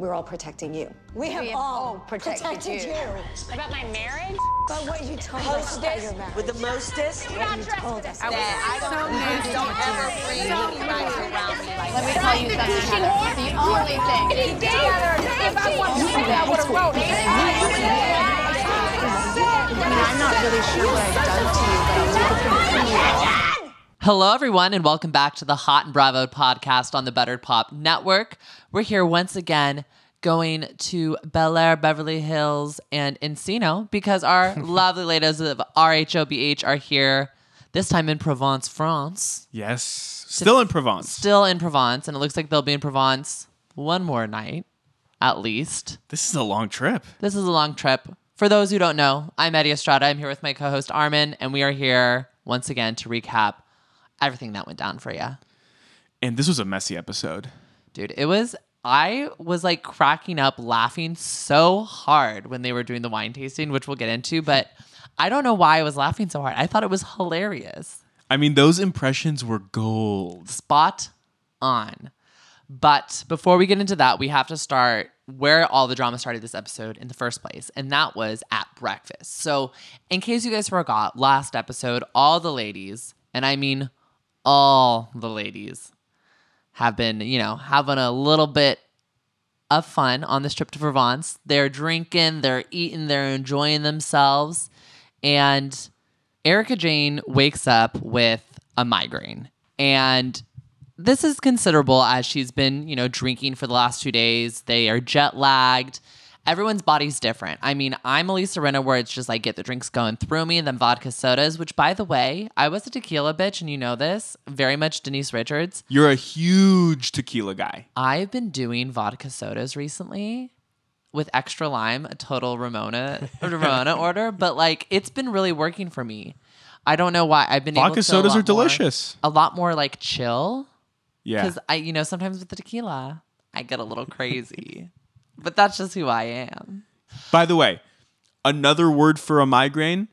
we're all protecting you. We have, have all all protected protected, you. you. About my marriage? But what you told us about your marriage. with the mostest. what you told us. I I don't, nasty. don't ever bring anybody around me like Let me tell you something, Heather. The only thing. If I wanted to say that, I would have wrote it. I mean, I'm not really sure what I've done to you, but I'll take it from you. Hello, everyone, and welcome back to the Hot and Bravo podcast on the Buttered Pop Network. We're here once again going to Bel Air, Beverly Hills, and Encino because our lovely ladies of RHOBH are here, this time in Provence, France. Yes. Still in Provence. Still in Provence, and it looks like they'll be in Provence one more night, at least. This is a long trip. This is a long trip. For those who don't know, I'm Eddie Estrada. I'm here with my co host Armin, and we are here once again to recap everything that went down for you. And this was a messy episode. Dude, it was I was like cracking up laughing so hard when they were doing the wine tasting, which we'll get into, but I don't know why I was laughing so hard. I thought it was hilarious. I mean, those impressions were gold. Spot on. But before we get into that, we have to start where all the drama started this episode in the first place, and that was at breakfast. So, in case you guys forgot, last episode, all the ladies, and I mean all the ladies, have been, you know, having a little bit of fun on this trip to Provence. They're drinking, they're eating, they're enjoying themselves. And Erica Jayne wakes up with a migraine. And this is considerable as she's been, you know, drinking for the last two days. They are jet lagged. Everyone's body's different. I mean, I'm Elisa Rinna, where it's just like get the drinks going through me, and then vodka sodas, which by the way, I was a tequila bitch, and you know this, very much Denise Richards. You're a huge tequila guy. I've been doing vodka sodas recently with extra lime, a total Ramona Ramona order, but like it's been really working for me. I don't know why. I've been able Vodka to sodas are delicious. A lot more like chill Yeah. because I, you know, sometimes with the tequila, I get a little crazy, but that's just who I am. By the way, another word for a migraine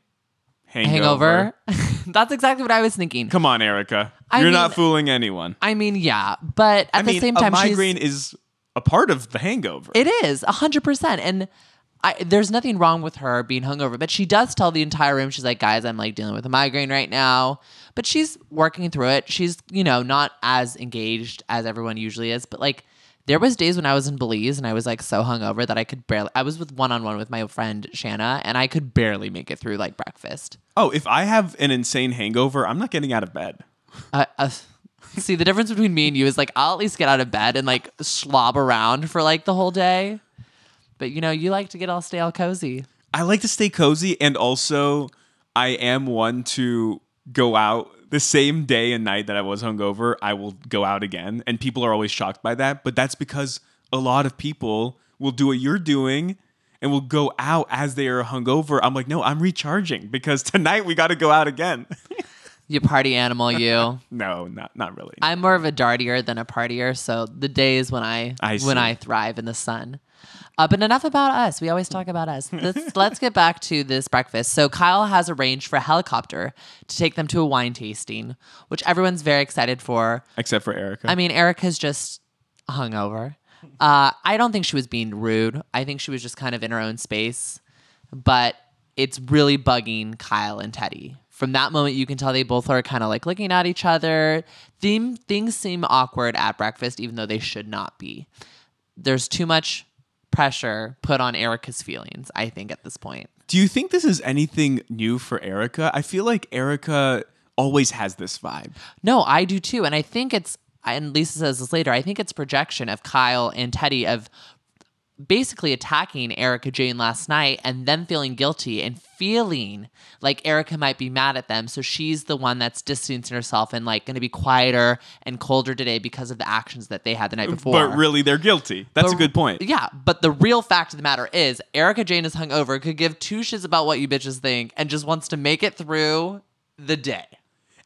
hangover. Hangover. that's exactly what I was thinking. Come on, Erica. I You're not fooling anyone. I mean, yeah, but at I the mean, same a migraine is a part of the hangover. It is a hundred percent, and I, there's nothing wrong with her being hungover. But she does tell the entire room, she's like, "Guys, I'm like dealing with a migraine right now." But she's working through it. She's you know not as engaged as everyone usually is, but like. There was days when I was in Belize and I was like so hungover that I could barely. I was with one on one with my friend Shanna and I could barely make it through like breakfast. oh, if I have an insane hangover, I'm not getting out of bed. Uh, uh, see, the difference between me and you is like I'll at least get out of bed and like slob around for like the whole day. But you know, you like to get all stay all cozy. I like to stay cozy, and also I am one to go out the same day and night that I was hungover. I will go out again, and people are always shocked by that. But that's because a lot of people will do what you're doing and will go out as they are hungover. I'm like, no, I'm recharging because tonight we got to go out again. You party animal, you. no, not not really. I'm more of a dartier than a partier, so the days when I, I when. I thrive in the sun. Uh, but enough about us. We always talk about us. Let's, let's get back to this breakfast. So Kyle has arranged for a helicopter to take them to a wine tasting, which everyone's very excited for. Except for Erica. I mean, Erica's just hungover. Uh, I don't think she was being rude. I think she was just kind of in her own space. But it's really bugging Kyle and Teddi. From that moment, you can tell they both are kind of like looking at each other. Theme, things seem awkward at breakfast, even though they should not be. There's too much pressure put on Erica's feelings, I think, at this point. Do you think this is anything new for Erica? I feel like Erica always has this vibe. No, I do too. And I think it's, and Lisa says this later, I think it's projection of Kyle and Teddi of basically attacking Erica Jayne last night and them feeling guilty and feeling like Erica might be mad at them. So she's the one that's distancing herself and like going to be quieter and colder today because of the actions that they had the night before. But really, they're guilty. That's a good point. Yeah, but the real fact of the matter is Erica Jayne is hungover, could give two shits about what you bitches think, and just wants to make it through the day.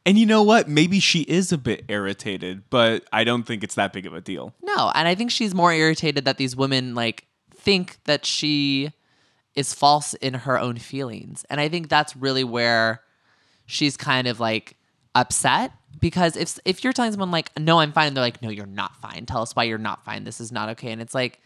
And you know what? Maybe she is a bit irritated, but I don't think it's that big of a deal. No, and I think she's more irritated that these women like think that she is false in her own feelings. And I think that's really where she's kind of like upset because if if you're telling someone like no I'm fine and they're like no you're not fine. Tell us why you're not fine. This is not okay. And it's like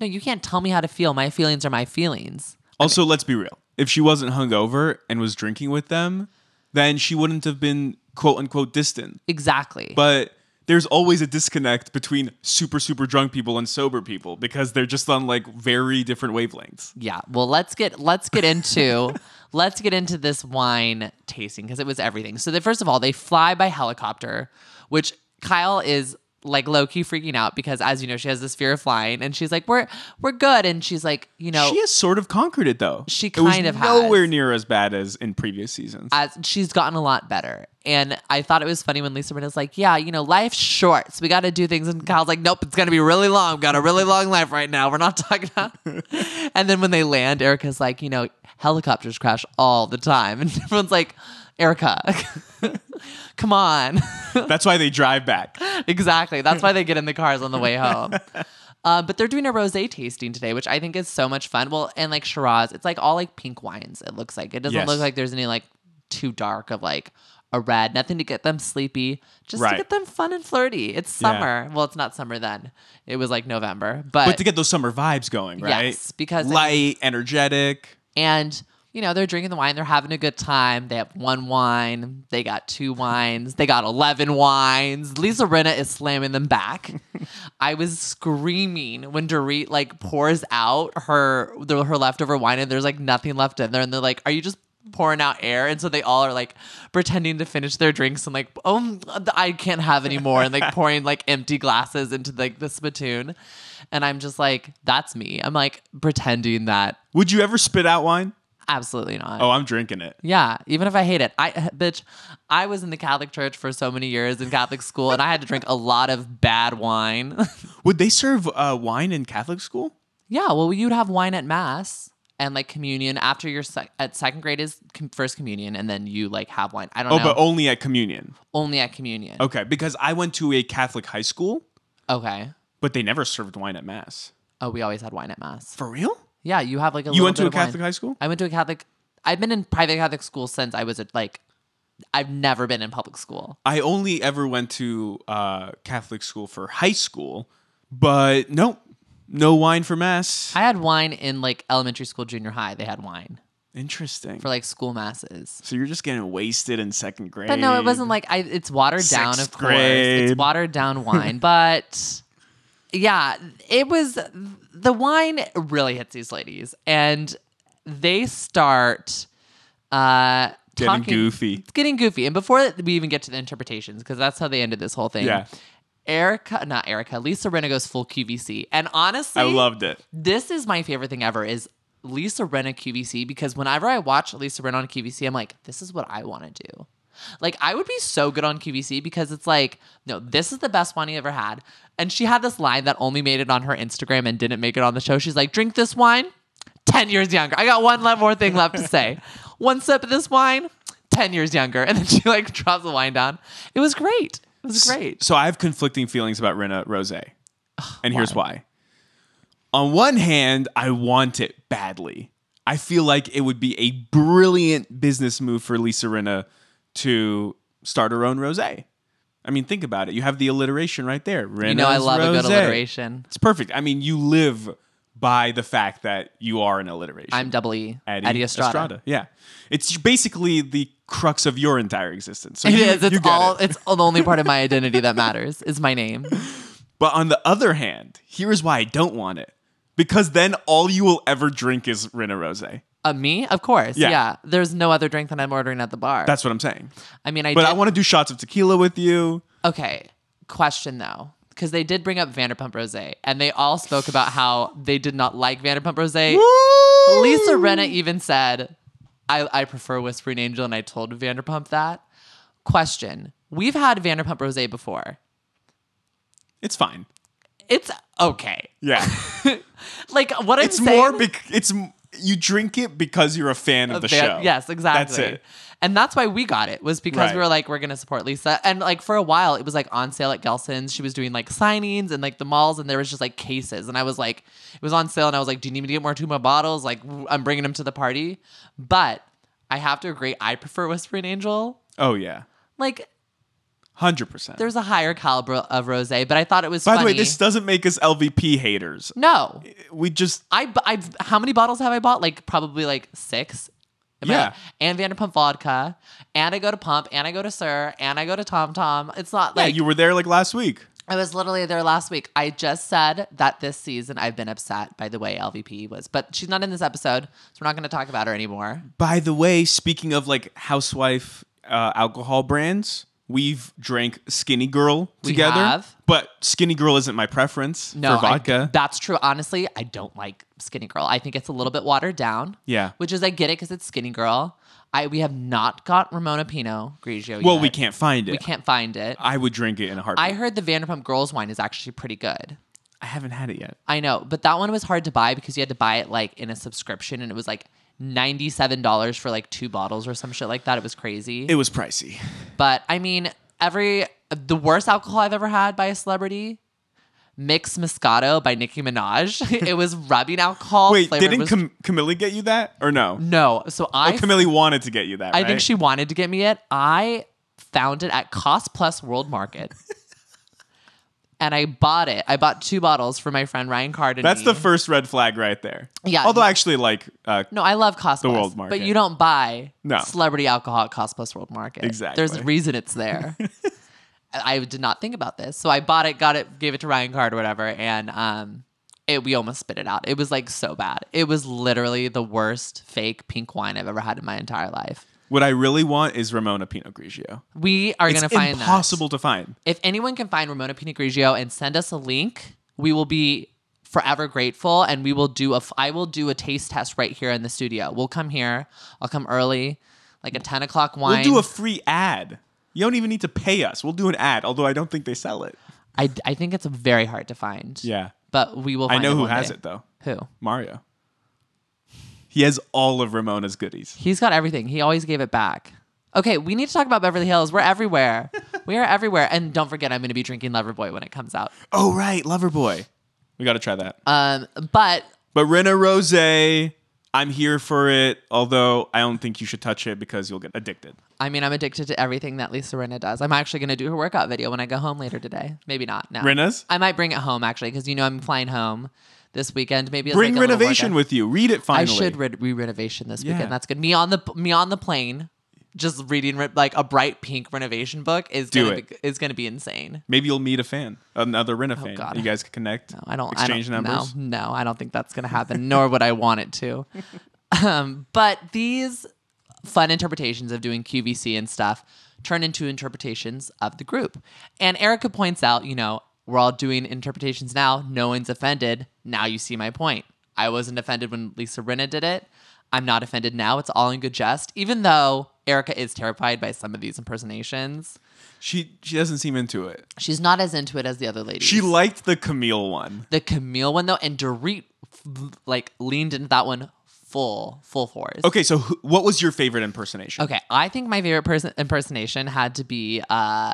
no, you can't tell me how to feel. My feelings are my feelings. Also, let's be real. If she wasn't hungover and was drinking with them, then she wouldn't have been quote unquote distant. Exactly. But there's always a disconnect between super super drunk people and sober people because they're just on like very different wavelengths. yeah. Well, let's get let's get into let's get into this wine tasting because it was everything. So, they, first of all, they fly by helicopter, which Kyle is like low key freaking out because, as you know, she has this fear of flying, and she's like, "We're we're good," and she's like, you know, She has sort of conquered it though. She it was kind of has. nowhere near as bad as in previous seasons. as she's gotten a lot better. And I thought it was funny when Lisa Rinna's like, "Yeah, you know, life's short, so we got to do things." And Kyle's like, "Nope, it's gonna be really long. We've got a really long life right now. We're not talking about." and then when they land, Erica's like, "You know, helicopters crash all the time," and everyone's like, "Erica, come on." That's why they drive back. exactly. That's why they get in the cars on the way home. Uh, but they're doing a rosé tasting today, which I think is so much fun. Well, and like Shiraz, it's like all like pink wines. It looks like it doesn't Yes. look like there's any like too dark of like a red. Nothing to get them sleepy, just to get them fun and flirty. It's Yeah. summer. Well, it's not summer then. It was like November, but, But to get those summer vibes going, right? Yes, because I light, energetic. and you know they're drinking the wine. They're having a good time. They have one wine. They got two wines. They got eleven wines. Lisa Rinna is slamming them back. I was screaming when Dorit like pours out her her leftover wine and there's like nothing left in there and they're like, "Are you just?" Pouring out air and so they all are like pretending to finish their drinks and like oh i can't have any more and like pouring like empty glasses into like the spittoon and i'm just like that's me i'm like pretending that Would you ever spit out wine? Absolutely not. Oh, I'm drinking it. Yeah, even if I hate it. I bitch, I was in the Catholic church for so many years in Catholic school and I had to drink a lot of bad wine. Would they serve uh, wine in Catholic school? yeah, well you'd have wine at mass and like communion after your sec- at second grade is com- first communion and then you like have wine. I don't know. Oh, know. but only at communion. only at communion. Okay, because I went to a Catholic high school, Okay. but they never served wine at mass. Oh, we always had wine at mass. For real? Yeah, you have like a You little went to bit a of wine. Catholic high school? I went to a Catholic I've been in private Catholic school since I was at like I've never been in public school. I only ever went to uh, Catholic school for high school, but no, no wine for mass. I had wine in like elementary school, junior high. They had wine Interesting. for like school masses. so you're just getting wasted in second grade. But no, it wasn't like I. It's watered down, Sixth of course. grade. It's watered down wine, but yeah, it was the wine really hits these ladies, and they start uh Getting talking- goofy. It's getting goofy, and before we even get to the interpretations, because that's how they ended this whole thing. Yeah. Erica, not Erica, Lisa Rinna goes full QVC, and honestly, I loved it. this is my favorite thing ever is Lisa Rinna QVC because whenever I watch Lisa Rinna on QVC, I'm like, this is what I want to do. Like I would be so good on QVC because it's like, no, this is the best wine you ever had. And she had this line that only made it on her Instagram and didn't make it on the show. She's like, drink this wine, 10 years younger. I got one more thing left to say. one sip of this wine, 10 years younger. And then she like drops the wine down. It was great. It was great. So I have conflicting feelings about Rinna Rose. And here's why. On one hand, I want it badly. I feel like it would be a brilliant business move for Lisa Rinna to start her own rosé. I mean, think about it. You have the alliteration right there. You know, I Rinna's love a good alliteration. It's perfect. I mean, you live by the fact that you are an alliteration. I'm double E. Eddie, Eddie, Estrada. Yeah. It's basically the crux of your entire existence. So It you, is. you It's get all. it. It's the only part of my identity that matters is my name. But on the other hand, here is why I don't want it. Because then all you will ever drink is Rinna Rose. Uh, me, of course. Yeah. Yeah. There's no other drink that I'm ordering at the bar. That's what I'm saying. I mean, I. But did, I want to do shots of tequila with you. Okay. Question though, because they did bring up Vanderpump Rosé, and they all spoke about how they did not like Vanderpump Rosé. Lisa Rinna even said, I, "I prefer Whispering Angel," and I told Vanderpump that. Question: We've had Vanderpump Rosé before. It's fine. It's okay. Yeah. Like what I'm it's saying. more bec- it's you drink it because you're a fan of the Van- show. Yes, exactly. That's it. And that's why we got it was because Right. we were like, we're gonna support Lisa. And like for a while, it was like on sale at Gelson's. She was doing like signings and like the malls, and there was just like cases. And I was like, it was on sale, and I was like, do you need me to get more two more bottles? Like I'm bringing them to the party. But I have to agree, I prefer Whispering Angel. Oh yeah. Like Hundred percent. There's a higher caliber of rose, but I thought it was By funny. the way, this doesn't make us LVP haters. no, We just I I how many bottles have I bought? Like probably like six. Yeah. and Vanderpump vodka, and I go to Pump, and I go to SUR, and I go to Tom Tom. It's not yeah, like you were there like last week. I was literally there last week. I just said that this season I've been upset by the way LVP was, but she's not in this episode, so we're not going to talk about her anymore. By the way, speaking of like housewife uh, alcohol brands, we've drank Skinny Girl We together. have. But Skinny Girl isn't my preference No, for I- vodka. that's true. Honestly, I don't like Skinny Girl. I think it's a little bit watered down. Yeah. which is I get it because it's Skinny Girl. I we have not got Ramona Pinot Grigio. Yet. Well, yet. we can't find it. We can't find it. I would drink it in a heartbeat. I heard the Vanderpump Girls wine is actually pretty good. I haven't had it yet. I know, but that one was hard to buy because you had to buy it like in a subscription, and it was like ninety-seven dollars for like two bottles or some shit like that. It was crazy. It was pricey. but I mean, every the worst alcohol I've ever had by a celebrity, Myx Moscato by Nicki Minaj. it was rubbing alcohol. Wait, didn't was- Cam- Camille get you that or no? no. So oh, I Oh, Camille wanted to get you that. I right? think she wanted to get me it. I found it at Cost Plus World Market. and I bought it. I bought two bottles for my friend Ryan Card. and That's the first red flag right there. Yeah. Although I actually like uh, No, I love Cost The Plus. World But you don't buy No. celebrity alcohol at Cost Plus World Market. Exactly. There's a reason it's there. I did not think about this. So I bought it, got it, gave it to Ryan Card or whatever, and um it we almost spit it out. It was like so bad. It was literally the worst fake pink wine I've ever had in my entire life. What I really want is Ramona Pinot Grigio. We are gonna find that. impossible to find. If anyone can find Ramona Pinot Grigio and send us a link, we will be forever grateful and we will do a f- I will do a taste test right here in the studio. We'll come here. I'll come early, like a 10 o'clock wine. We'll do a free ad. You don't even need to pay us. We'll do an ad, although I don't think they sell it. I, I think it's very hard to find. Yeah. But we will I know it who has day. it though. Who? Mario. He has all of Ramona's goodies. He's got everything. He always gave it back. Okay, we need to talk about Beverly Hills. We're everywhere. we are everywhere. And don't forget, I'm going to be drinking Loverboy when it comes out. Oh right, Loverboy. We got to try that. Um, but but Rinna Rose, I'm here for it. Although I don't think you should touch it because you'll get addicted. I mean, I'm addicted to everything that Lisa Rinna does. I'm actually going to do her workout video when I go home later today. Maybe not. No. Rinna's? I might bring it home actually because you know I'm flying home this weekend. Maybe Bring like Rinnovation with you. Read it finally. I should re- re-Rinnovation this Yeah. weekend. That's good. Me on the me on the plane, just reading re- like a bright pink Rinnovation book is Do gonna it. Be, is gonna be insane. Maybe you'll meet a fan, another Rinna fan. Oh, God. You guys can connect. No, I don't. exchange I don't, numbers. No, no, I don't think that's gonna happen. nor would I want it to. um, but these fun interpretations of doing QVC and stuff turn into interpretations of the group. And Erica points out, you know, we're all doing interpretations now. No one's offended. Now you see my point. I wasn't offended when Lisa Rinna did it. I'm not offended now. It's all in good jest. Even though Erica is terrified by some of these impersonations, She she doesn't seem into it. she's not as into it as the other ladies. She liked the Camille one. the Camille one though, and Dorit like leaned into that one full full force. Okay, so who, what was your favorite impersonation? Okay, I think my favorite person impersonation had to be uh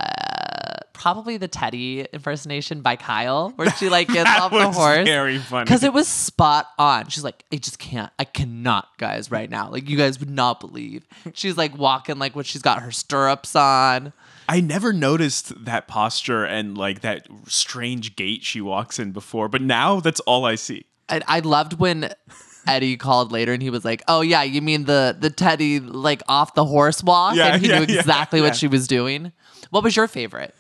probably the Teddi impersonation by Kyle, where she like gets off the was horse. very funny. Because it was spot on. She's like, I just can't, I cannot, guys, right now. Like you guys would not believe. She's like walking like when she's got her stirrups on. I never noticed that posture and like that strange gait she walks in before, but now that's all I see. I, I loved when Eddie called later and he was like, "Oh yeah, you mean the the Teddi like off the horse walk?" Yeah, and he yeah, knew exactly yeah. what she was doing. What was your favorite?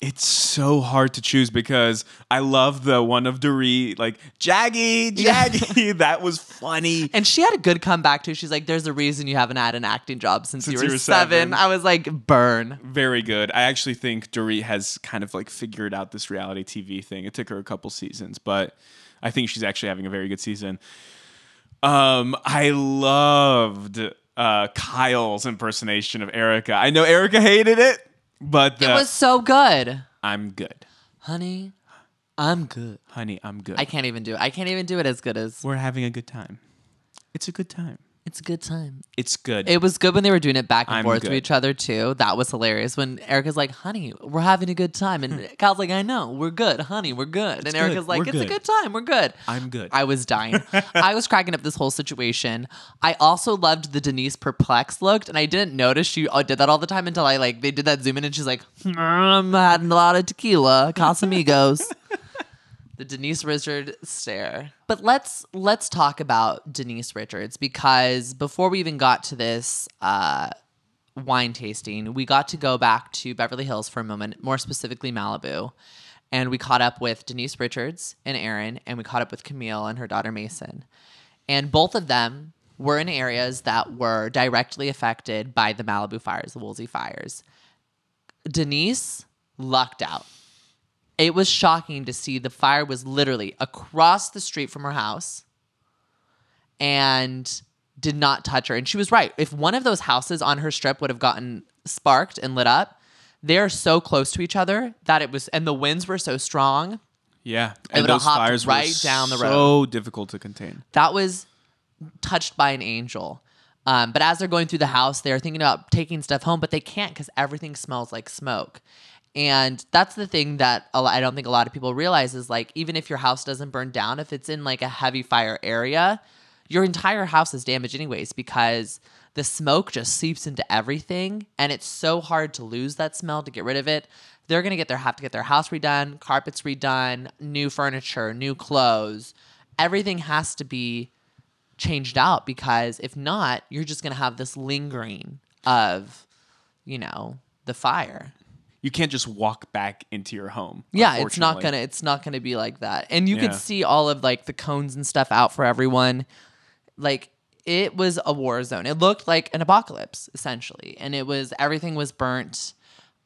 It's so hard to choose because I love the one of Dorit, like Jaggy, Jaggy. that was funny. And she had a good comeback too. She's like, "There's a reason you haven't had an acting job since, Since you, you were were seven. seven. I was like, "Burn." Very good. I actually think Dorit has kind of like figured out this reality TV thing. It took her a couple seasons, but I think she's actually having a very good season. Um, I loved uh, Kyle's impersonation of Erica. I know Erica hated it, but It uh, was so good, I'm good, honey. I'm good. honey. I'm good. I can't even do it. I can't even do it as good as We're having a good time. It's a good time. It's a good time. It's good. It was good when they were doing it back and I'm forth to good. each other too. That was hilarious. When Erica's like, "Honey, we're having a good time," and Kyle's like, "I know, we're good, honey, we're good," and good. Erica's like, We're "It's a good. good time, we're good." I'm good. I was dying. I was cracking up this whole situation. I also loved the Denise perplexed looked, and I didn't notice she uh, did that all the time until I like they did that zoom in, and she's like, "Hmm, "I'm having a lot of tequila, Casamigos." the Denise Richard stare. But let's let's talk about Denise Richards because before we even got to this uh, wine tasting, we got to go back to Beverly Hills for a moment, more specifically Malibu, and we caught up with Denise Richards and Aaron, and we caught up with Camille and her daughter Mason, and both of them were in areas that were directly affected by the Malibu fires, the Woolsey fires. Denise lucked out it was shocking to see the fire was literally across the street from her house and did not touch her. And she was right. If one of those houses on her strip would have gotten sparked and lit up, they're so close to each other that it was, and the winds were so strong. yeah. And those fires right were down the so difficult to contain. That was touched by an angel. Um, but as they're going through the house, they're thinking about taking stuff home, but they can't because everything smells like smoke. And that's the thing that I don't think a lot of people realize is like, even if your house doesn't burn down, if it's in like a heavy fire area, your entire house is damaged anyways because the smoke just seeps into everything and it's so hard to lose that smell to get rid of it. They're gonna get their have to get their house redone, carpets redone, new furniture, new clothes. Everything has to be changed out because if not, you're just gonna have this lingering of, you know, the fire. You can't just walk back into your home. Yeah, it's not gonna it's not gonna be like that. And you Yeah. could see all of like the cones and stuff out for everyone. Like it was a war zone. It looked like an apocalypse essentially, and it was everything was burnt.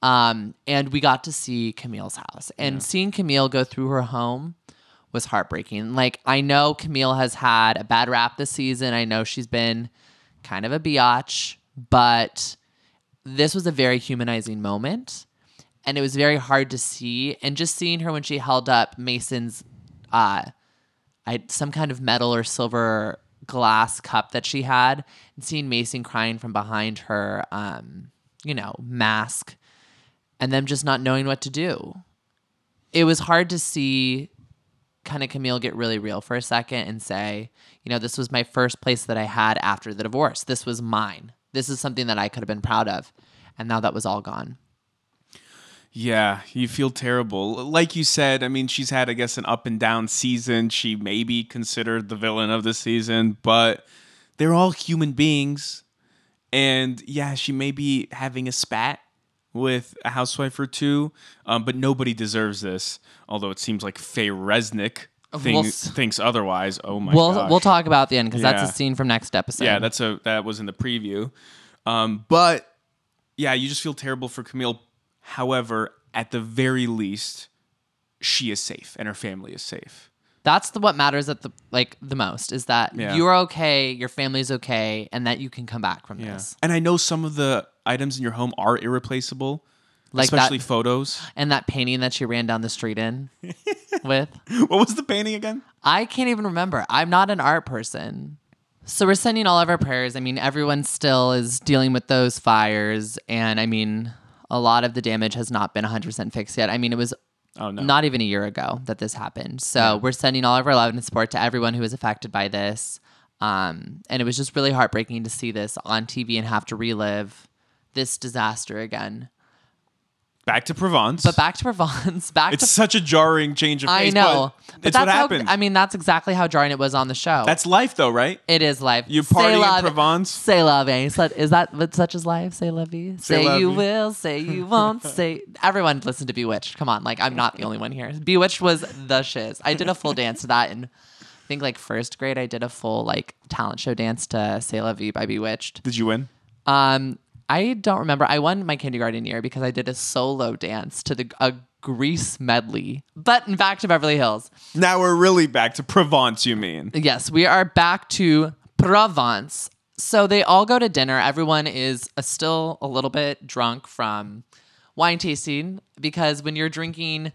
Um, and we got to see Camille's house, and seeing Camille go through her home was heartbreaking. Like I know Camille has had a bad rap this season. I know she's been kind of a biatch, but this was a very humanizing moment and it was very hard to see. And just seeing her when she held up mason's uh I, some kind of metal or silver glass cup that she had and seeing mason crying from behind her um you know mask and them just not knowing what to do. It was hard to see kind of camille get really real for a second and say you know this was my first place that i had after the divorce. This was mine. This is something that i could have been proud of. And now that was all gone Yeah, you feel terrible. Like you said, I mean, she's had, I guess, an up and down season. She may be considered the villain of the season, but they're all human beings. And yeah, she may be having a spat with a housewife or two, um, but nobody deserves this. Although it seems like Faye Resnick thing, We'll thinks otherwise. Oh my we'll gosh. we'll talk about the end because that's a scene from next episode. Yeah, that's a that was in the preview. Um, but yeah, you just feel terrible for Camille. However, at the very least, she is safe and her family is safe. that's the what matters at the like the most is that Yeah. you're okay, your family's okay, and that you can come back from this. And I know some of the items in your home are irreplaceable, Like that- especially photos. And that painting that she ran down the street in with. What was the painting again? I can't even remember. I'm not an art person. So we're sending all of our prayers. I mean, everyone still is dealing with those fires. And I mean, a lot of the damage has not been 100% fixed yet. I mean, it was Oh no. not even a year ago that this happened. So we're sending all of our love and support to everyone who was affected by this. Um, and it was just really heartbreaking to see this on TV and have to relive this disaster again. Back to Provence. But back to Provence, back it's to such a jarring change of I pace. know. But But it's that's what how, happens. I mean, that's exactly how jarring it was on the show. That's life, though, right? it is life. You Say party in la- Provence? Say la vie. Eh? Is that- Is that what such is life? Say love eh? you. Say, la you vie. will. Say you won't. say everyone listen to B*Witched. Come on, like I'm not the only one here. B*Witched was the shiz. I did a full dance to that in I think like first grade. I did a full like talent show dance to Say la vie by B*Witched. Did you win? Um, I don't remember. I won my kindergarten year because I did a solo dance to the a Grease medley. But back to Beverly Hills. Now we're really back to Provence, you mean? Yes, we are back to Provence. So they all go to dinner. Everyone is uh, still a little bit drunk from wine tasting because when you're drinking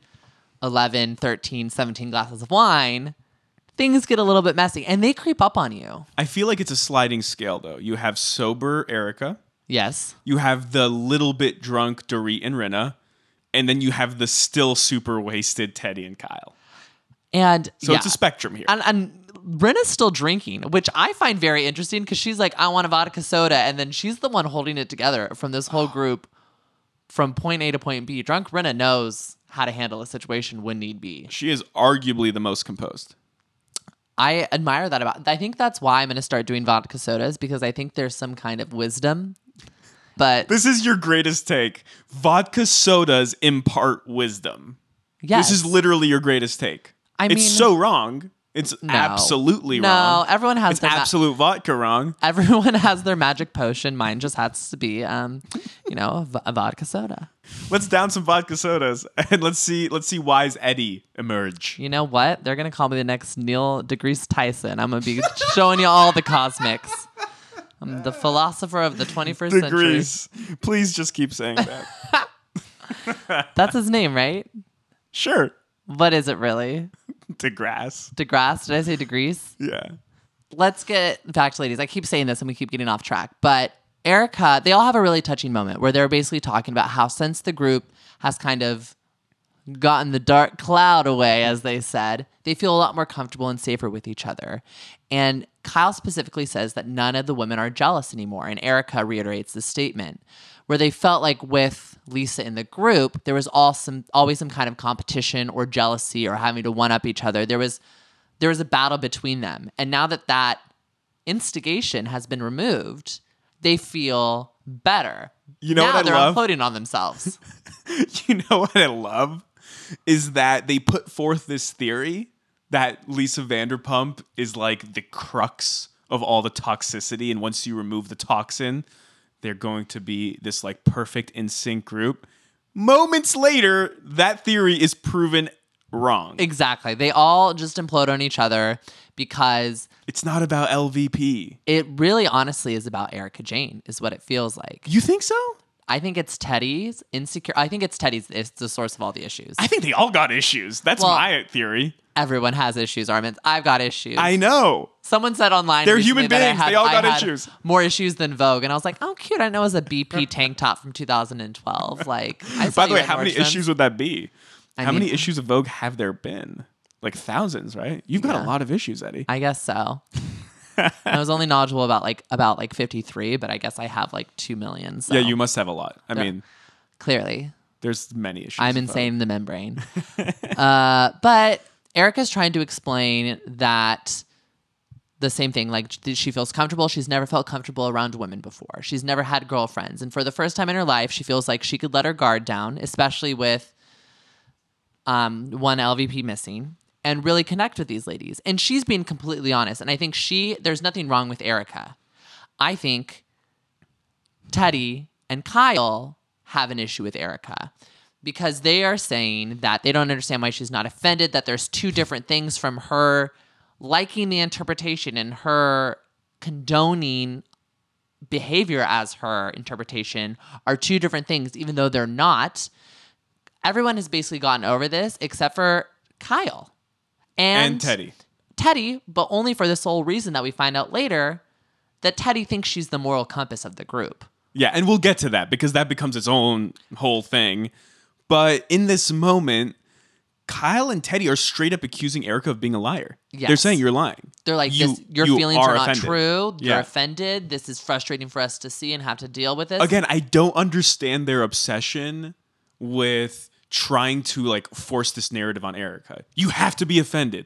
11, 13, 17 glasses of wine, things get a little bit messy and they creep up on you. I feel like it's a sliding scale though. You have sober Erica, Yes. you have the little bit drunk Dorit and Rinna, and then you have the still super wasted Teddi and Kyle. And So yeah. it's a spectrum here. and, and Brenna's still drinking, which I find very interesting because she's like, I want a vodka soda. And then she's the one holding it together from this whole group from point A to point B. Drunk Brenna knows how to handle a situation when need be. she is arguably the most composed. I admire that about I think that's why I'm going to start doing vodka sodas because I think there's some kind of wisdom. But This is your greatest take. Vodka sodas impart wisdom. yes. This is literally your greatest take. I it's mean- so wrong. It's absolutely No, wrong. everyone has it's their ma- absolute vodka wrong. Everyone has their magic potion. Mine just has to be, um, you know, a vodka soda. Let's down some vodka sodas and let's see let's see wise Eddie emerge. You know what? They're gonna call me the next Neil deGrasse Tyson. I'm gonna be showing you all the cosmics. I'm the philosopher of the 21st century. Degrees. Please just keep saying that. That's his name, right? sure. What is it really? DeGrasse. DeGrasse? Did I say degrees? Yeah. let's get back to ladies. I keep saying this and we keep getting off track, but Erica, they all have a really touching moment where they're basically talking about how since the group has kind of gotten the dark cloud away, as they said, they feel a lot more comfortable and safer with each other. And Kyle specifically says that none of the women are jealous anymore. And Erica reiterates the statement where they felt like with Lisa in the group, there was all some always some kind of competition or jealousy or having to one up each other. There was there was a battle between them. And now that that instigation has been removed, they feel better. You know now what I they're love? on themselves. you know what I love is that they put forth this theory that Lisa Vanderpump is like the crux of all the toxicity, and once you remove the toxin, they're going to be this like perfect in sync group. Moments later, that theory is proven wrong. exactly. They all just implode on each other because It's not about LVP. it really honestly is about Erica Jayne, is what it feels like. You think so? I think it's Teddi's insecure. I think it's Teddi's. It's the source of all the issues. I think they all got issues. That's Well- my theory. Everyone has issues, Armin. I've got issues. I know. Someone said online They're human beings. had- They all got issues. More issues than Vogue, and I was like, "Oh, cute! I know it was a BP tank top from 2012." Like, I By the way, how many issues would that be? I how many issues of Vogue have there been? Like thousands, right? You've got Yeah. a lot of issues, Eddie. I guess so. I was only knowledgeable about like about like 53, but I guess I have like two million. So yeah, you must have a lot. I Yeah. mean, clearly there's many issues. I'm insane in the membrane. uh, but Erica's trying to explain that the same thing. Like she feels comfortable. She's never felt comfortable around women before. She's never had girlfriends, and for the first time in her life, she feels like she could let her guard down, especially with um, one LVP missing, and really connect with these ladies. And she's being completely honest. And I think she there's nothing wrong with Erica. I think Teddi and Kyle have an issue with Erica because they are saying that they don't understand why she's not offended, that there's two different things from her liking the interpretation and her condoning behavior as her interpretation are two different things, even though they're not. Everyone has basically gotten over this except for Kyle and, and Teddi. Teddi, but only for the sole reason that we find out later that Teddi thinks she's the moral compass of the group. Yeah, and we'll get to that because that becomes its own whole thing. But in this moment, Kyle and Teddi are straight up accusing Erica of being a liar. They're saying you're lying. They're like, You- this, your you feelings are, not offended. true. You're Yeah. offended. This is frustrating for us to see and have to deal with this. Again, I don't understand their obsession with trying to like force this narrative on Erica. You have to be offended.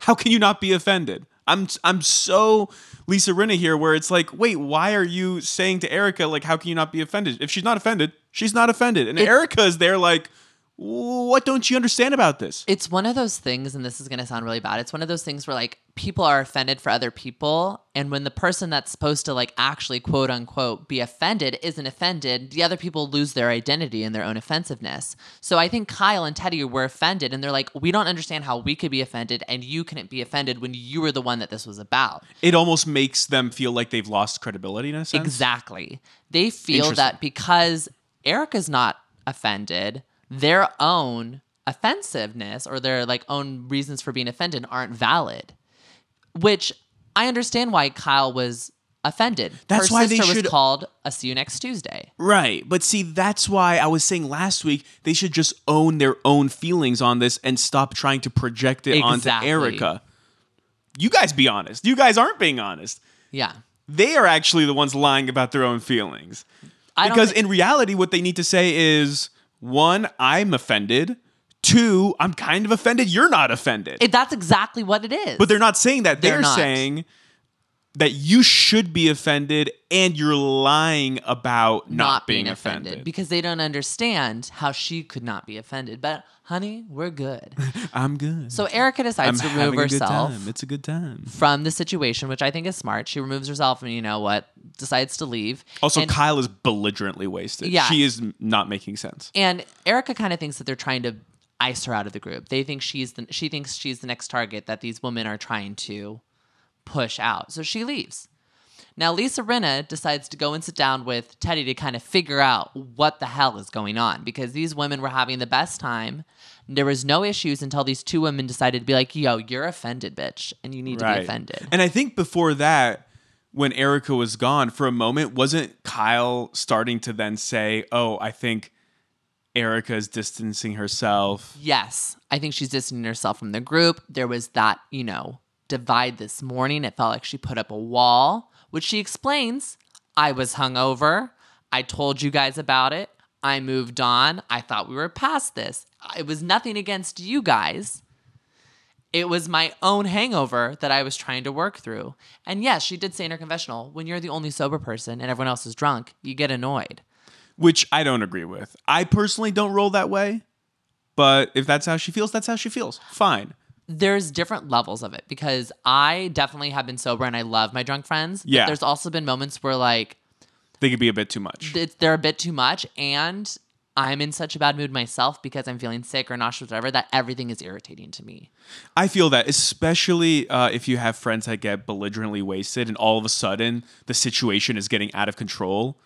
How can you not be offended? I'm I'm so Lisa Rinna here where it's like, wait, why are you saying to Erica like how can you not be offended? If she's not offended, she's not offended. And Erica is there like, what don't you understand about this? It's one of those things, and this is going to sound really bad. It's one of those things where like people are offended for other people, and when the person that's supposed to like actually quote unquote be offended isn't offended, the other people lose their identity and their own offensiveness. So I think Kyle and Teddi were offended, and they're like, we don't understand how we could be offended and you couldn't be offended when you were the one that this was about. It almost makes them feel like they've lost credibility in a sense. Exactly. They feel that because Erica's not offended, their own offensiveness or their like own reasons for being offended aren't valid. which I understand why Kyle was offended. That's Her why they should- was called a see you next Tuesday. Right. But see, that's why I was saying last week they should just own their own feelings on this and stop trying to project it onto Erica. You guys be honest. You guys aren't being honest. Yeah. They are actually the ones lying about their own feelings. I Because thi- in reality, what they need to say is one, I'm offended. Two, I'm kind of offended. You're not offended. it, that's exactly what it is. But they're not saying that. They're They're, saying that you should be offended and you're lying about not, being, offended. because they don't understand how she could not be offended. But honey, we're good. I'm good. So Erica I'm decides to remove having a good herself time. It's a good time. from the situation, which I think is smart. She removes herself and you know what? Decides to leave. Also, and, Kyle is belligerently wasted. Yeah. She is not making sense. and Erica kind of thinks that they're trying to ice her out of the group. They think she's the she thinks she's the next target that these women are trying to push out. So she leaves. Now Lisa Rinna decides to go and sit down with Teddi to kind of figure out what the hell is going on because these women were having the best time. There was no issues until these two women decided to be like, "Yo, you're offended, bitch, and you need to be offended." And I think before that, when Erica was gone for a moment, wasn't Kyle starting to then say, "Oh, I think Erica is distancing herself." Yes, I think she's distancing herself from the group. There was that, you know, divide this morning. It felt like she put up a wall, which she explains. I was hungover. I told you guys about it. I moved on. I thought we were past this. It was nothing against you guys. It was my own hangover that I was trying to work through. And yes, she did say in her confessional when you're the only sober person and everyone else is drunk, you get annoyed. Which I don't agree with. I personally don't roll that way. But if that's how she feels, that's how she feels. Fine. There's different levels of it because I definitely have been sober and I love my drunk friends. but Yeah. there's also been moments where like They could be a bit too much. it's, they're a bit too much and I'm in such a bad mood myself because I'm feeling sick or nauseous or whatever that everything is irritating to me. I feel that, especially uh, if you have friends that get belligerently wasted and all of a sudden the situation is getting out of control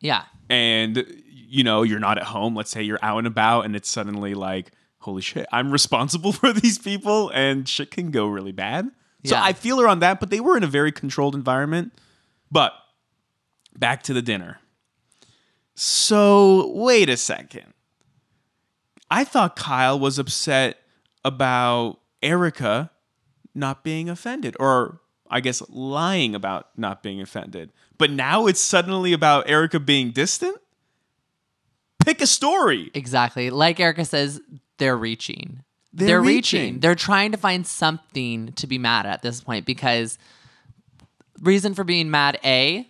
Yeah. and you know you're not at home let's say you're out and about and it's suddenly like holy shit i'm responsible for these people and shit can go really bad. So Yeah. i feel her on that but they were in a very controlled environment. But back to the dinner. So wait a second. I thought kyle was upset about erica not being offended or i guess lying about not being offended. But now it's suddenly about erica being distant? Pick a story. Exactly. Like Erica says, they're reaching. They're reaching. reaching. They're trying to find something to be mad at this point because reason for being mad, A,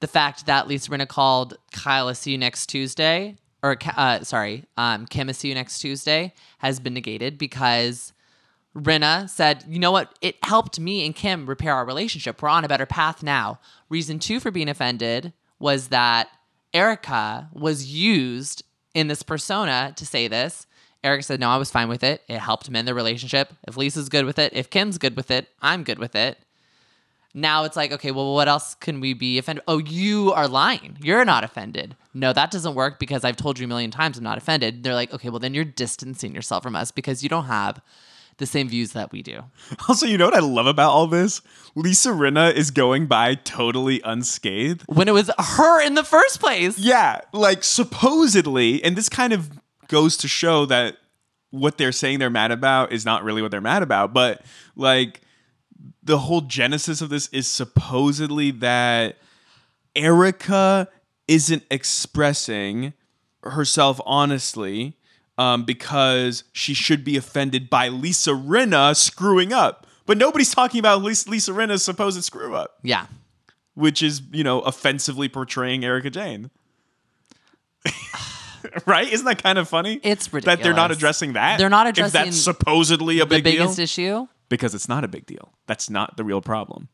the fact that Lisa Rinna called Kyle a see you next Tuesday, or uh, sorry, um, Kim a see you next Tuesday, has been negated because Rinna said, you know what? It helped me and Kim repair our relationship. We're on a better path now. Reason two for being offended was that Erica was used in this persona to say this. Eric said, no, I was fine with it. It helped mend the relationship. If Lisa's good with it, if Kim's good with it, I'm good with it. Now it's like, okay, well, what else can we be offended? Oh, you are lying. You're not offended. No, that doesn't work because I've told you a million times I'm not offended. They're like, okay, well, then you're distancing yourself from us because you don't have the same views that we do. Also, you know what I love about all this? Lisa Rinna is going by totally unscathed. When it was her in the first place. Yeah, like supposedly, and this kind of goes to show that what they're saying they're mad about is not really what they're mad about, but like the whole genesis of this is supposedly that Erica isn't expressing herself honestly um, because she should be offended by Lisa Rinna screwing up. But nobody's talking about Lisa, Lisa Rinna's supposed screw up, Yeah. which is, you know, offensively portraying Erica Jayne. right? Isn't that kind of funny? It's That they're not addressing that. They're not If addressing that's supposedly a The big biggest deal. issue. because it's not a big deal. That's not the real problem.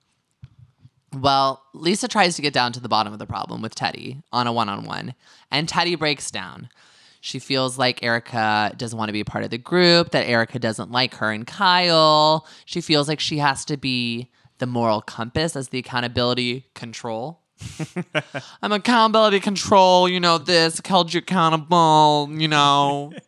Well, Lisa tries to get down to the bottom of the problem with Teddi on a one on one, and Teddi breaks down. She feels like Erica doesn't want to be a part of the group, that Erica doesn't like her and Kyle. She feels like she has to be the moral compass as the accountability control. I'm accountability control, you know, this held you accountable, you know.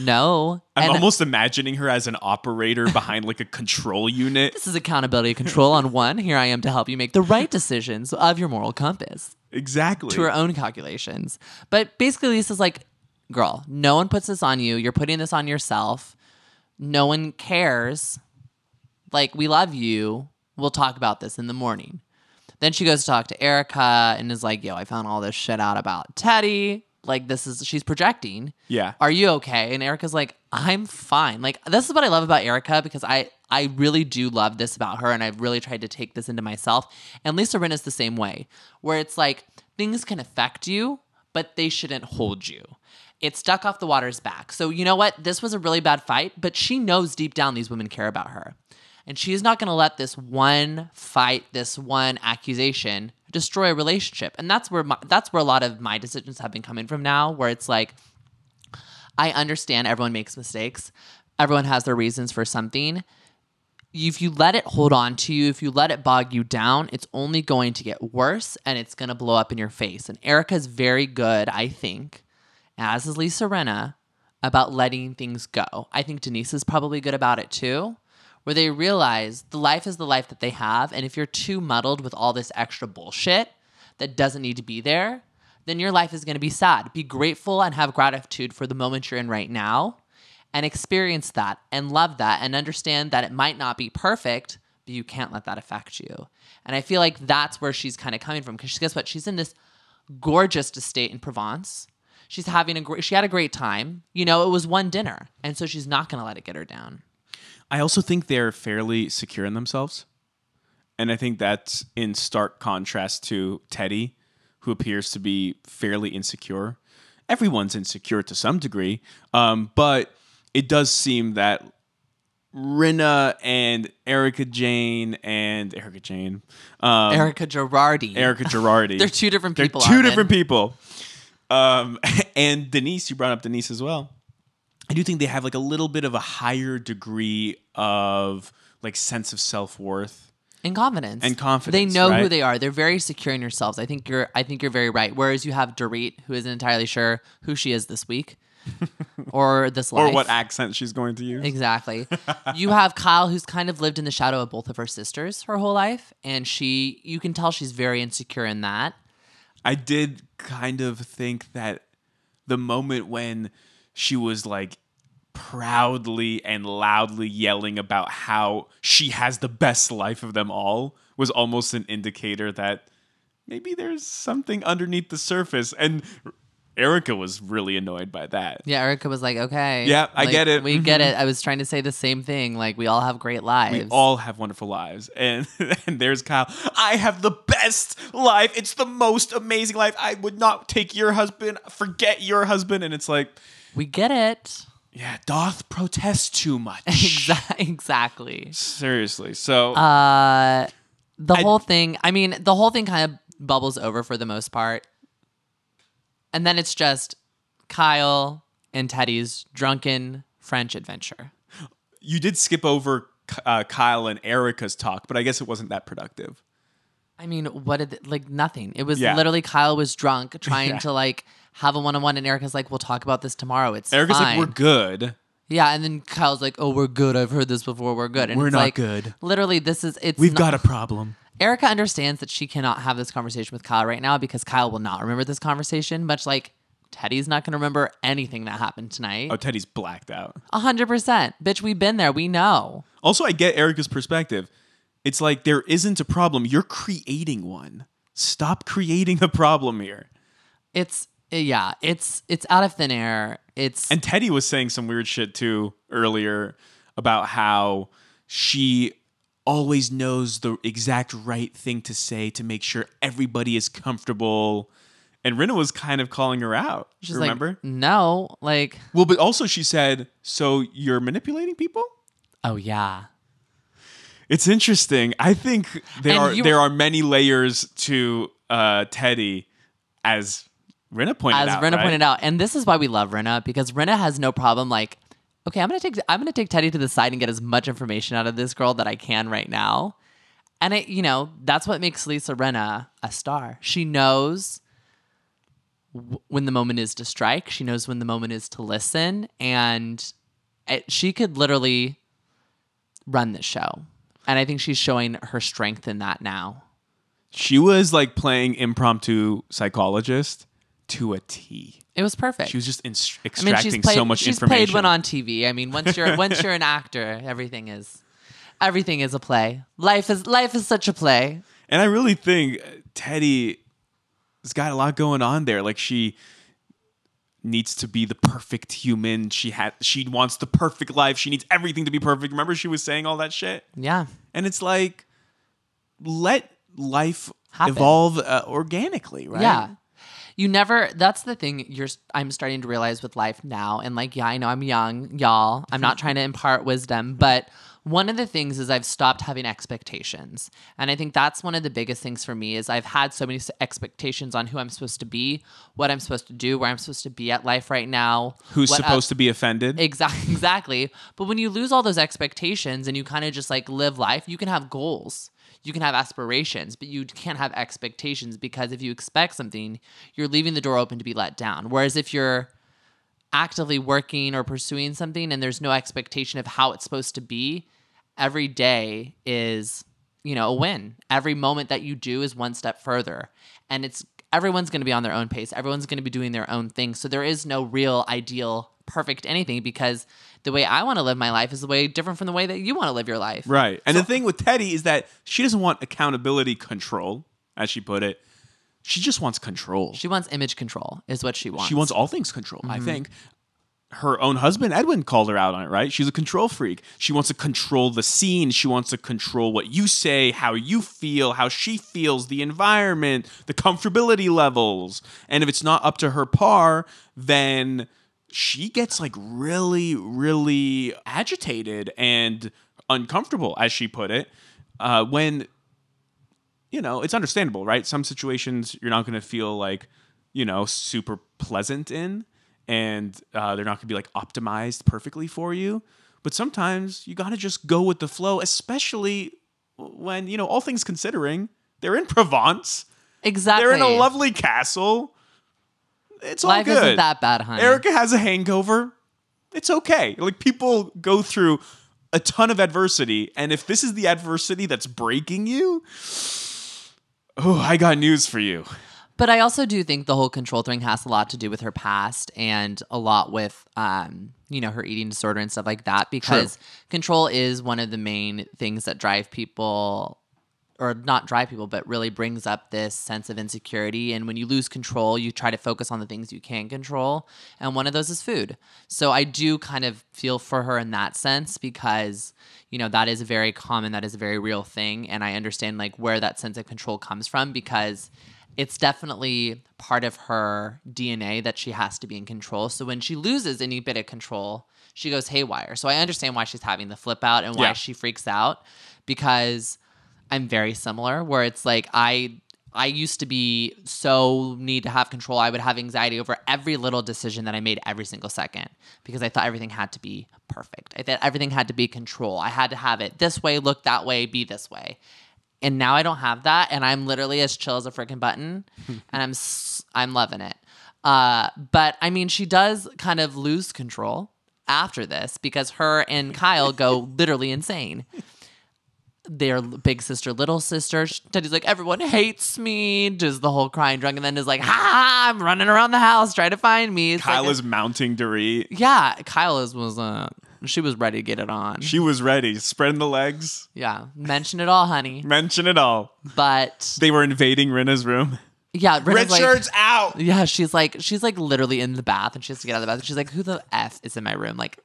No. I'm And almost imagining her as an operator behind like a control unit. this is accountability control on one. Here I am to help you make the right decisions of your moral compass Exactly. to her own calculations. But basically, Lisa's like, girl, no one puts this on you. You're putting this on yourself. No one cares. Like, we love you. We'll talk about this in the morning. Then she goes to talk to Erica and is like, yo, I found all this shit out about Teddi. Like, this is, she's projecting. Yeah. Are you okay? And Erica's like, I'm fine. Like, this is what I love about Erica because I, I really do love this about her and I've really tried to take this into myself. And Lisa Rin is the same way, where it's like things can affect you, but they shouldn't hold you. It stuck off the water's back. So, you know what? This was a really bad fight, but she knows deep down these women care about her. And she's not going to let this one fight, this one accusation destroy a relationship. And that's where my, that's where a lot of my decisions have been coming from now, where it's like I understand everyone makes mistakes. Everyone has their reasons for something. If you let it hold on to you, if you let it bog you down, it's only going to get worse and it's going to blow up in your face. And Erica's very good, I think, as is Lisa Rinna, about letting things go. I think Denise is probably good about it too, where they realize the life is the life that they have. And if you're too muddled with all this extra bullshit that doesn't need to be there, then your life is going to be sad. Be grateful and have gratitude for the moment you're in right now and experience that and love that and understand that it might not be perfect, but you can't let that affect you. And I feel like that's where she's kind of coming from because guess what? She's in this gorgeous estate in Provence. She's having a great, she had a great time. You know, it was one dinner. And so she's not going to let it get her down. I also think they're fairly secure in themselves. And I think that's in stark contrast to Teddi, who appears to be fairly insecure. Everyone's insecure to some degree, um, but it does seem that Rinna and Erica Jayne and Erica Jayne, um, Erica Girardi. Erica Girardi. They're two different people. They're two different people. Um, and Denise, you brought up Denise as well. I do think they have like a little bit of a higher degree of like sense of self worth. and confidence And confidence, They know who they are. They're very secure in yourselves. I think you're. I think you're very right. Whereas you have Dorit, who isn't entirely sure who she is this week, or this life, Or what accent she's going to use. Exactly. you have Kyle, who's kind of lived in the shadow of both of her sisters her whole life, and she. You can tell she's very insecure in that. I did kind of think that the moment when she was like proudly and loudly yelling about how she has the best life of them all was almost an indicator that maybe there's something underneath the surface. And Erica was really annoyed by that. Yeah, Erica was like, "Okay, Yeah, I like, get it. We get Mhm. it." I was trying to say the same thing. Like we all have great lives. We all have wonderful lives. And, and there's Kyle. I have the best life. It's the most amazing life. I would not take your husband, forget your husband. And it's like, we get it. yeah, doth protest too much. Exactly. Seriously. So Uh, the I- whole thing. I mean, the whole thing kind of bubbles over for the most part, and then it's just Kyle and Teddi's drunken French adventure. you did skip over uh, Kyle and Erica's talk, but I guess it wasn't that productive. I mean, what did like nothing? It was Yeah. literally Kyle was drunk trying Yeah. to like have a one on one, and Erica's like, "We'll talk about this tomorrow." It's Erica's fine. like, we're good. yeah, and then Kyle's like, "Oh, we're good. I've heard this before. We're good." And We're it's not like, good. Literally, this is it's. We've got a problem. Erica understands that she cannot have this conversation with Kyle right now because Kyle will not remember this conversation. Much like Teddi's not going to remember anything that happened tonight. Oh, Teddi's blacked out. A hundred percent, bitch. We've been there. We know. Also, I get Erica's perspective. It's like there isn't a problem. You're creating one. Stop creating a problem here. It's yeah. It's it's out of thin air. It's And Teddi was saying some weird shit too earlier about how she always knows the exact right thing to say to make sure everybody is comfortable. And Rinna was kind of calling her out. she's remember? like, no, like well, but also she said, "So you're manipulating people?" oh yeah. It's interesting. I think there And are you- there are many layers to uh, Teddi, as Rinna pointed as out. Rinna right? pointed out, and this is why we love Rinna because Rinna has no problem like, okay, I'm gonna take I'm gonna take Teddi to the side and get as much information out of this girl that I can right now, and it you know that's what makes Lisa Rinna a star. She knows w- when the moment is to strike. She knows when the moment is to listen, and it, she could literally run this show. And I think she's showing her strength in that now. She was like playing impromptu psychologist to a T. It was perfect. She was just in- I extracting mean, she's played, so much she's information. played one on TV. I mean, once you're once you're an actor, everything is everything is a play. Life is life is such a play. And I really think Teddi has got a lot going on there. Like she needs to be the perfect human. She had she wants the perfect life. She needs everything to be perfect. Remember she was saying all that shit? Yeah. And it's like let life Happen. evolve uh, organically, right? Yeah. You never that's the thing you're I'm starting to realize with life now and like yeah, I know I'm young, y'all. I'm not trying to impart wisdom, but one of the things is I've stopped having expectations. And I think that's one of the biggest things for me is I've had so many expectations on who I'm supposed to be, what I'm supposed to do, where I'm supposed to be at life right now. Who's supposed to be offended? Exactly, exactly. But when you lose all those expectations and you kind of just like live life, you can have goals, you can have aspirations, but you can't have expectations because if you expect something, you're leaving the door open to be let down. Whereas if you're actively working or pursuing something and there's no expectation of how it's supposed to be, every day is, you know, a win. Every moment that you do is one step further. And it's everyone's going to be on their own pace. Everyone's going to be doing their own thing. So there is no real ideal perfect anything because the way I want to live my life is the way different from the way that you want to live your life. Right. And the thing with Teddi is that she doesn't want accountability control, as she put it. She just wants control. She wants image control is what she wants. She wants all things control, I Mm-hmm. think. Her own husband, Edwin, called her out on it, right? She's a control freak. She wants to control the scene. She wants to control what you say, how you feel, how she feels, the environment, the comfortability levels. And if it's not up to her par, then she gets like really, really agitated and uncomfortable, as she put it, uh, when you know, it's understandable, right? Some situations you're not going to feel like, you know, super pleasant in, and uh, they're not going to be like optimized perfectly for you. But sometimes you got to just go with the flow, especially when, you know, all things considering, they're in Provence. exactly. They're in a lovely castle. It's all life good. isn't that bad, honey. Erica has a hangover. It's okay. Like people go through a ton of adversity, and if this is the adversity that's breaking you, oh, I got news for you. But I also do think the whole control thing has a lot to do with her past and a lot with, um, you know, her eating disorder and stuff like that. Because control is one of the main things that drive people, or not drive people, but really brings up this sense of insecurity. And when you lose control, you try to focus on the things you can control. And one of those is food. So I do kind of feel for her in that sense because, you know, that is very common, that is a very real thing. And I understand like where that sense of control comes from because it's definitely part of her DNA that she has to be in control. So when she loses any bit of control, she goes haywire. So I understand why she's having the flip out and why Yeah. she freaks out because I'm very similar where it's like I I used to be so need to have control. I would have anxiety over every little decision that I made every single second because I thought everything had to be perfect. I thought everything had to be control. I had to have it this way, look that way, be this way and now I don't have that, and I'm literally as chill as a freaking button, and I'm I'm loving it. Uh, but I mean, she does kind of lose control after this because her and Kyle go literally insane. They're big sister, little sister. Teddi's like, everyone hates me. Does the whole crying drunk, and then is like, ha! I'm running around the house trying to find me. It's Kyle like a- is mounting Dorit. yeah. Kyle is was uh, she was ready to get it on. She was ready, spreading the legs. yeah, mention it all, honey. Mention it all. But They were invading Rinna's room. yeah, like- Richard's out. Yeah, she's like she's like literally in the bath and she has to get out of the bath. She's like, who the F is in my room? Like,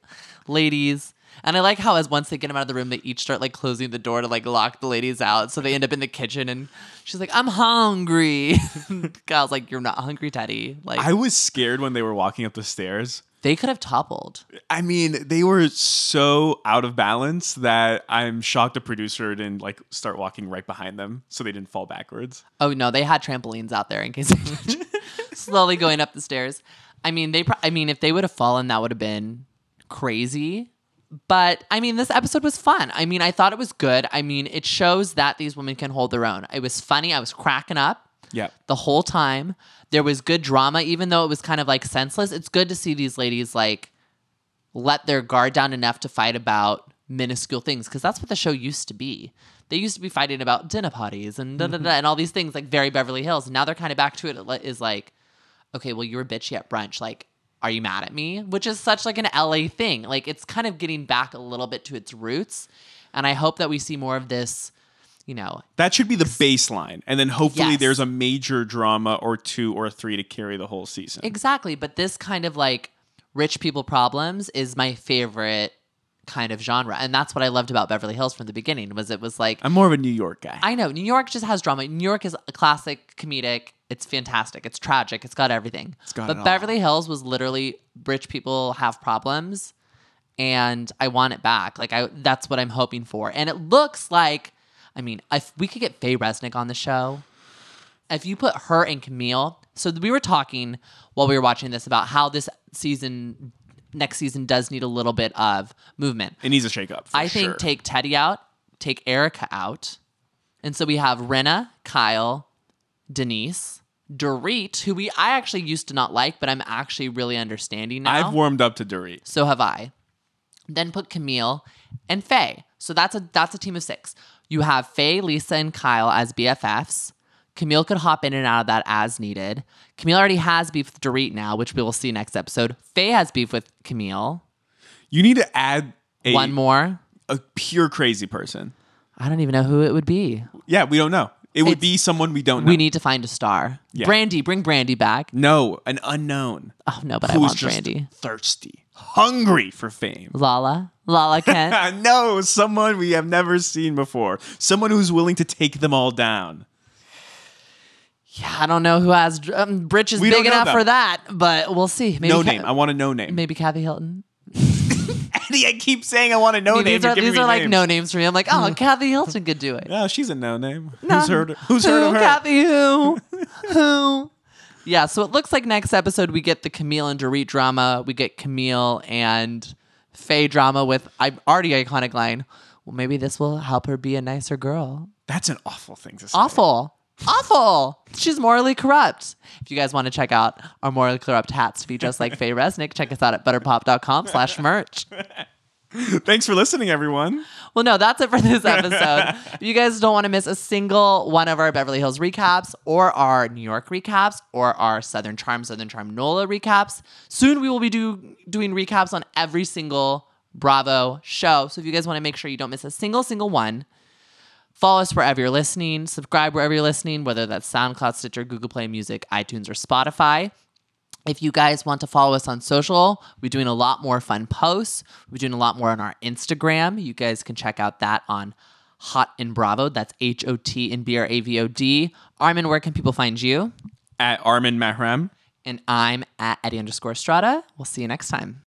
ladies. And I like how as once they get him out of the room, they each start like closing the door to like lock the ladies out. So they end up in the kitchen and she's like, I'm hungry. Kyle's like, You're not hungry, Teddi. Like I was scared when they were walking up the stairs. They could have toppled. I mean, they were so out of balance that I'm shocked a producer didn't like start walking right behind them so they didn't fall backwards. Oh no, they had trampolines out there in case they slowly going up the stairs. I mean, they. Pro- I mean, if they would have fallen, that would have been crazy. But I mean, this episode was fun. I mean, I thought it was good. I mean, it shows that these women can hold their own. It was funny. I was cracking up. Yeah. the whole time. There was good drama, even though it was kind of like senseless. It's good to see these ladies like let their guard down enough to fight about minuscule things because that's what the show used to be. They used to be fighting about dinner parties and da, da, da, mm-hmm. and all these things like very Beverly Hills. And now they're kind of back to it. It Is like, okay, well you were bitchy at brunch. Like, are you mad at me? Which is such like an LA thing. Like it's kind of getting back a little bit to its roots. And I hope that we see more of this. You know, That should be the baseline. And then hopefully Yes. there's a major drama or two or three to carry the whole season. Exactly, but this kind of like rich people problems is my favorite kind of genre, and that's what I loved about Beverly Hills from the beginning. Was it was like I'm more of a New York guy. I know New York just has drama. New York is a classic comedic. It's fantastic. It's tragic. It's got everything. It's got but it. Beverly Hills was literally rich people have problems, and I want it back. Like I, that's what I'm hoping for. And it looks like, I mean, if we could get Faye Resnick on the show, if you put her and Camille, so we were talking while we were watching this about how this season, next season, does need a little bit of movement. it needs a shake up. for I think sure. take Teddi out, take Erica out. And so we have Rinna, Kyle, Denise, Dorit, who we I actually used to not like, but I'm actually really understanding now. I've warmed up to Dorit. so have I. Then put Camille and Faye. So that's a that's a team of six. You have Faye, Lisa, and Kyle as BFFs. Camille could hop in and out of that as needed. Camille already has beef with Dorit now, which we will see next episode. Faye has beef with Camille. You need to add a, One more. a pure crazy person. I don't even know who it would be. Yeah, we don't know. It would It's- be someone we don't know. We need to find a star. Yeah. Brandi, bring Brandi back. no, an unknown Oh no, but I want Brandi. thirsty, hungry for fame. Lala, Lala Kent. no, someone we have never seen before. Someone who's willing to take them all down. yeah, I don't know who has um, britches We big don't know enough them. for that, but we'll see. Maybe no Ca- name. I want a no name. Maybe Kathy Hilton. Eddie, I keep saying I want a no I mean, name. these are You're giving these me are like names. no names for me. I'm like, oh, Kathy Hilton could do it. Oh, she's a no name. Who's heard? Who's who, heard of her? Kathy who? who? Yeah, so it looks like next episode we get the Camille and Dorit drama. We get Camille and Faye drama with I already iconic line. Well, maybe this will help her be a nicer girl. That's an awful thing to say. Awful. Awful. She's morally corrupt. If you guys want to check out our morally corrupt hats to be just like Faye Resnick, check us out at butterpop.com slash merch. Thanks for listening, everyone. Well, no, that's it for this episode. if you guys don't want to miss a single one of our Beverly Hills recaps or our New York recaps or our Southern Charm, Southern Charm NOLA recaps, soon we will be do, doing recaps on every single Bravo show. So if you guys want to make sure you don't miss a single, single one, follow us wherever you're listening, subscribe wherever you're listening, whether that's SoundCloud, Stitcher, Google Play Music, iTunes, or Spotify. If you guys want to follow us on social, we're doing a lot more fun posts. We're doing a lot more on our Instagram. You guys can check out that on Hot and Bravo. That's H O T and B R A V O D. Armin, where can people find you? At Armin Mahram. And I'm at Eddie underscore Strata. We'll see you next time.